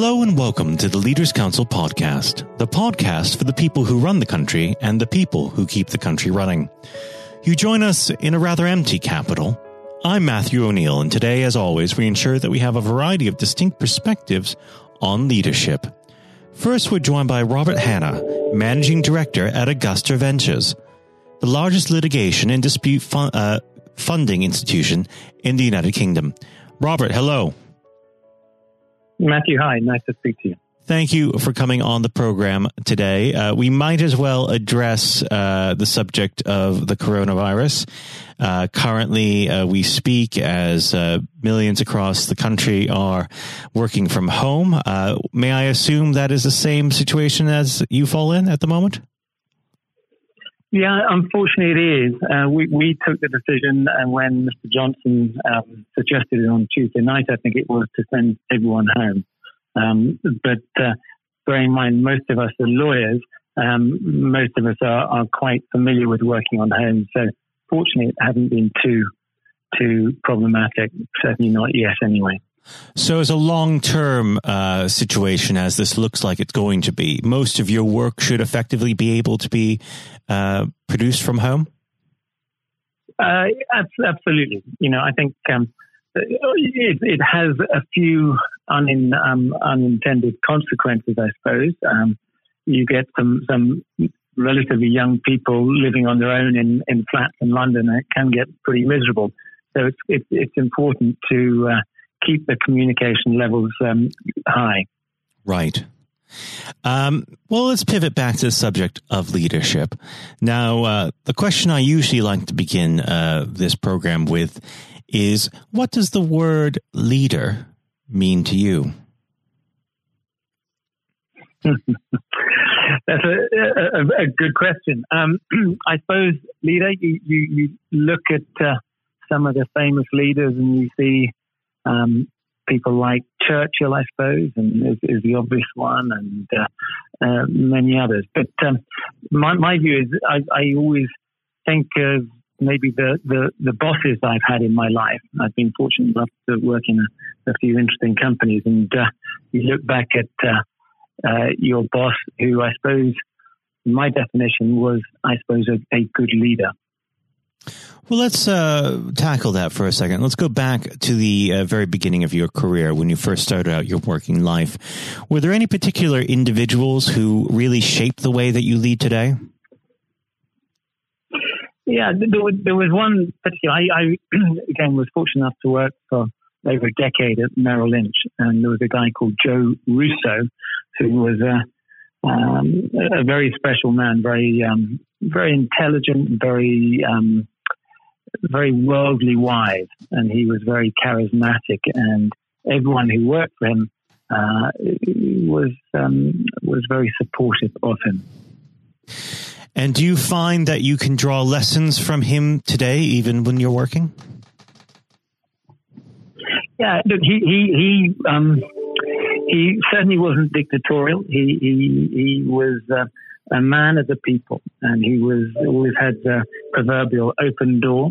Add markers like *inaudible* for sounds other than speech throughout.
Hello and welcome to the Leaders Council podcast, the podcast for the people who run the country and the people who keep the country running. You join us in a rather empty capital. I'm Matthew O'Neill, and today, as always, we ensure that we have a variety of distinct perspectives on leadership. First, we're joined by Robert Hanna, Managing Director at Augusta Ventures, the largest litigation and dispute fun- uh, funding institution in the United Kingdom. Robert, hello. Matthew, hi. Nice to speak to you. Thank you for coming on the program today. Uh, we might as well address uh, the subject of the coronavirus. Uh, currently, uh, we speak as uh, millions across the country are working from home. Uh, may I assume that is the same situation as you fall in at the moment? Yeah, unfortunately, it is. we, we took the decision, and when Mr. Johnson um, suggested it on Tuesday night, I think it was to send everyone home. Um, but uh, bearing in mind, most of us are lawyers. Um, most of us are, are, quite familiar with working on home, So fortunately, it hasn't been too too problematic. Certainly not yet, anyway. So, as a long term uh, situation, as this looks like it's going to be, most of your work should effectively be able to be uh, produced from home. Uh, absolutely. You know, I think um, it, it, has a few um, unintended consequences, I suppose. Um, you get some some relatively young people living on their own in, in flats in London, and it can get pretty miserable. So it's it's, it's important to uh, keep the communication levels um, high. Right. Um, well, let's pivot back to the subject of leadership. Now, uh, the question I usually like to begin uh, this program with is what does the word leader mean to you? *laughs* That's a, a, a, good question. Um, *clears throat* I suppose, leader, you, you, you look at uh, some of the famous leaders and you see um, people like Churchill, I suppose, and is, is the obvious one, and uh, uh, many others. But um, my, my view is I, I always think of maybe the, the, the bosses I've had in my life. I've been fortunate enough to work in a, a few interesting companies, and uh, you look back at uh, uh, your boss, who I suppose, my definition was, I suppose, a, a good leader. Well, let's uh, tackle that for a second. Let's go back to the uh, very beginning of your career when you first started out your working life. Were there any particular individuals who really shaped the way that you lead today? Yeah, there was, one particular. I, I *clears throat* again was fortunate enough to work for over a decade at Merrill Lynch, and there was a guy called Joe Russo, who was a, um, a very special man, very um, very intelligent, very um, very worldly wise, and he was very charismatic, and everyone who worked for him uh, was um, was very supportive of him. And do you find that you can draw lessons from him today, even when you're working? Yeah, look, he he he um, he certainly wasn't dictatorial. He he he was. Uh, a man of the people, and he was always had the proverbial open door,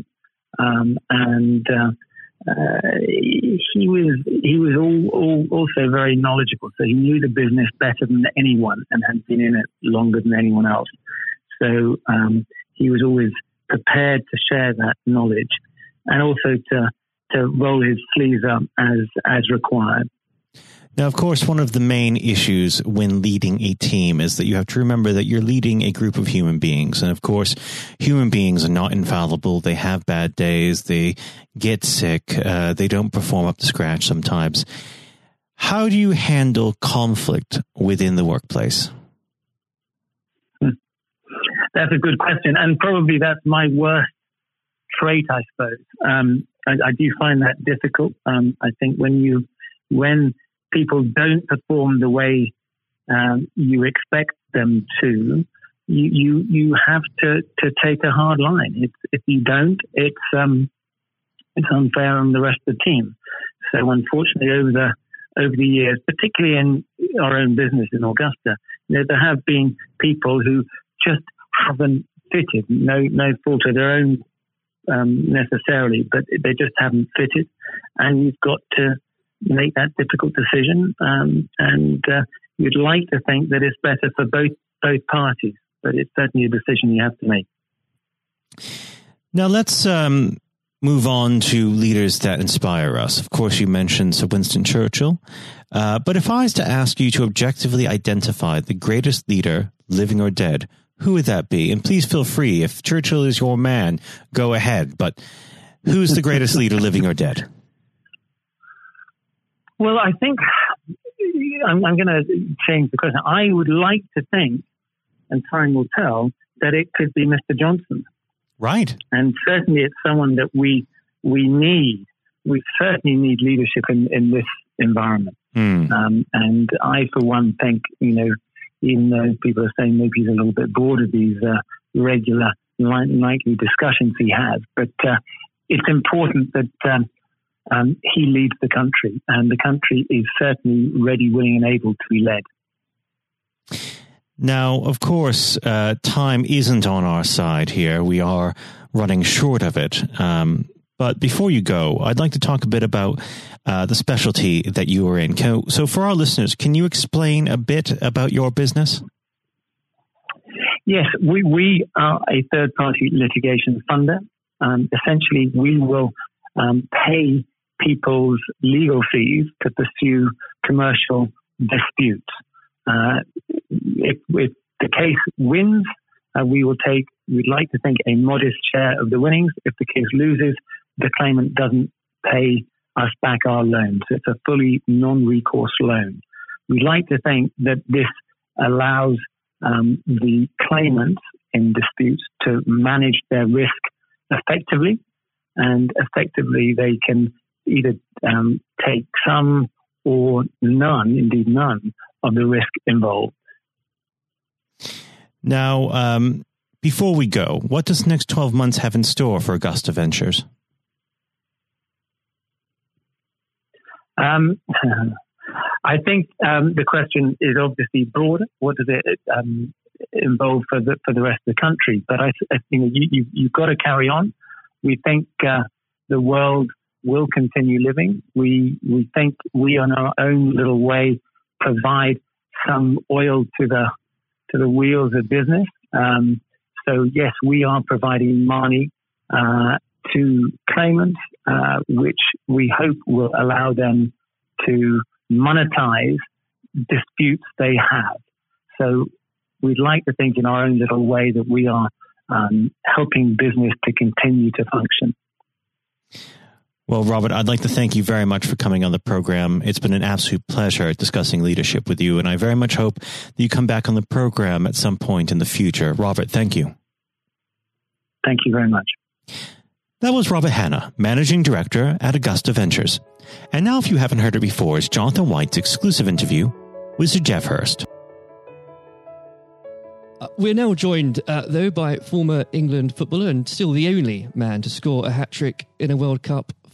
um, and uh, uh, he was he was all, all, also very knowledgeable. So he knew the business better than anyone, and had been in it longer than anyone else. So um, he was always prepared to share that knowledge, and also to to roll his sleeves up as as required. Now, of course, one of the main issues when leading a team is that you have to remember that you're leading a group of human beings. And of course, human beings are not infallible. They have bad days. They get sick. Uh, they don't perform up to scratch sometimes. How do you handle conflict within the workplace? Hmm. That's a good question. And probably that's my worst trait, I suppose. Um, I, I, do find that difficult. Um, I think when you, when people don't perform the way um, you expect them to, you, you you have to, to take a hard line. If, if you don't, it's um, it's unfair on the rest of the team. So unfortunately, over the over the years, particularly in our own business in Augusta, you know, there have been people who just haven't fitted. No no fault of their own um, necessarily, but they just haven't fitted, and you've got to make that difficult decision, um, and uh, you'd like to think that it's better for both both parties, but it's certainly a decision you have to make. Now let's um, move on to leaders that inspire us. Of course, you mentioned Sir Winston Churchill, uh, but if I was to ask you to objectively identify the greatest leader, living or dead, who would that be? And please feel free. If Churchill is your man, go ahead. But who's the greatest leader, *laughs* living or dead? Well, I think I'm, I'm going to change the question. I would like to think, and time will tell, that it could be Mr. Johnson. Right. And certainly it's someone that we we need. We certainly need leadership in, in this environment. Mm. Um, and I, for one, think, you know, even though people are saying maybe he's a little bit bored of these uh, regular nightly discussions he has, but uh, it's important that um, um, he leads the country, and the country is certainly ready, willing, and able to be led. Now, of course, uh, time isn't on our side here. We are running short of it. Um, but before you go, I'd like to talk a bit about uh, the specialty that you are in. Can, so, for our listeners, can you explain a bit about your business? Yes, we, we are a third party litigation funder. Um, essentially, we will um, pay people's legal fees to pursue commercial disputes. Uh, if, if, the case wins, uh, we will take, we'd like to think, a modest share of the winnings. If the case loses, the claimant doesn't pay us back our loan. So it's a fully non recourse loan. We'd like to think that this allows um, the claimants in disputes to manage their risk effectively, and effectively they can either um, take some or none, indeed none, of the risk involved. Now, um, before we go, what does the next 12 months have in store for Augusta Ventures? Um, *laughs* I think um, the question is obviously broader. What does it um, involve for the for the rest of the country? But I, I think you, you you've got to carry on. We think uh, the world will continue living. We we think we, on our own little way, provide some oil to the to the wheels of business. Um, so yes, we are providing money uh, to claimants, uh, which we hope will allow them to monetize disputes they have. So we'd like to think in our own little way that we are um, helping business to continue to function. Well, Robert, I'd like to thank you very much for coming on the program. It's been an absolute pleasure discussing leadership with you, and I very much hope that you come back on the program at some point in the future. Robert, thank you. Thank you very much. That was Robert Hanna, Managing Director at Augusta Ventures. And now, if you haven't heard it before, is Jonathan White's exclusive interview with Sir Geoff Hurst. Uh, we're now joined, uh, though, by former England footballer and still the only man to score a hat trick in a World Cup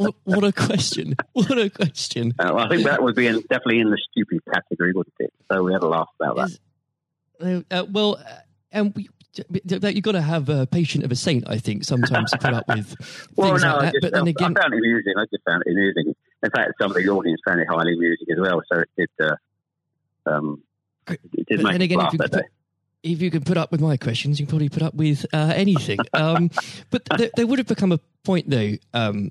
what, what, a question. What a question. Uh, well, I think that would be in, definitely in the stupid category, wouldn't it? So we had a laugh about that. Is, uh, uh, well, uh, and we, you've got to have a patient of a saint, I think, sometimes to put up with *laughs* well, no, like that. But then again, I found it amusing. I just found it amusing. In fact, some of the audience found it highly amusing as well. So it did, uh, um, it did make again, laugh that day. If you can put up with my questions, you can probably put up with uh, anything. *laughs* Um, but there, there, would have become a point, though, um,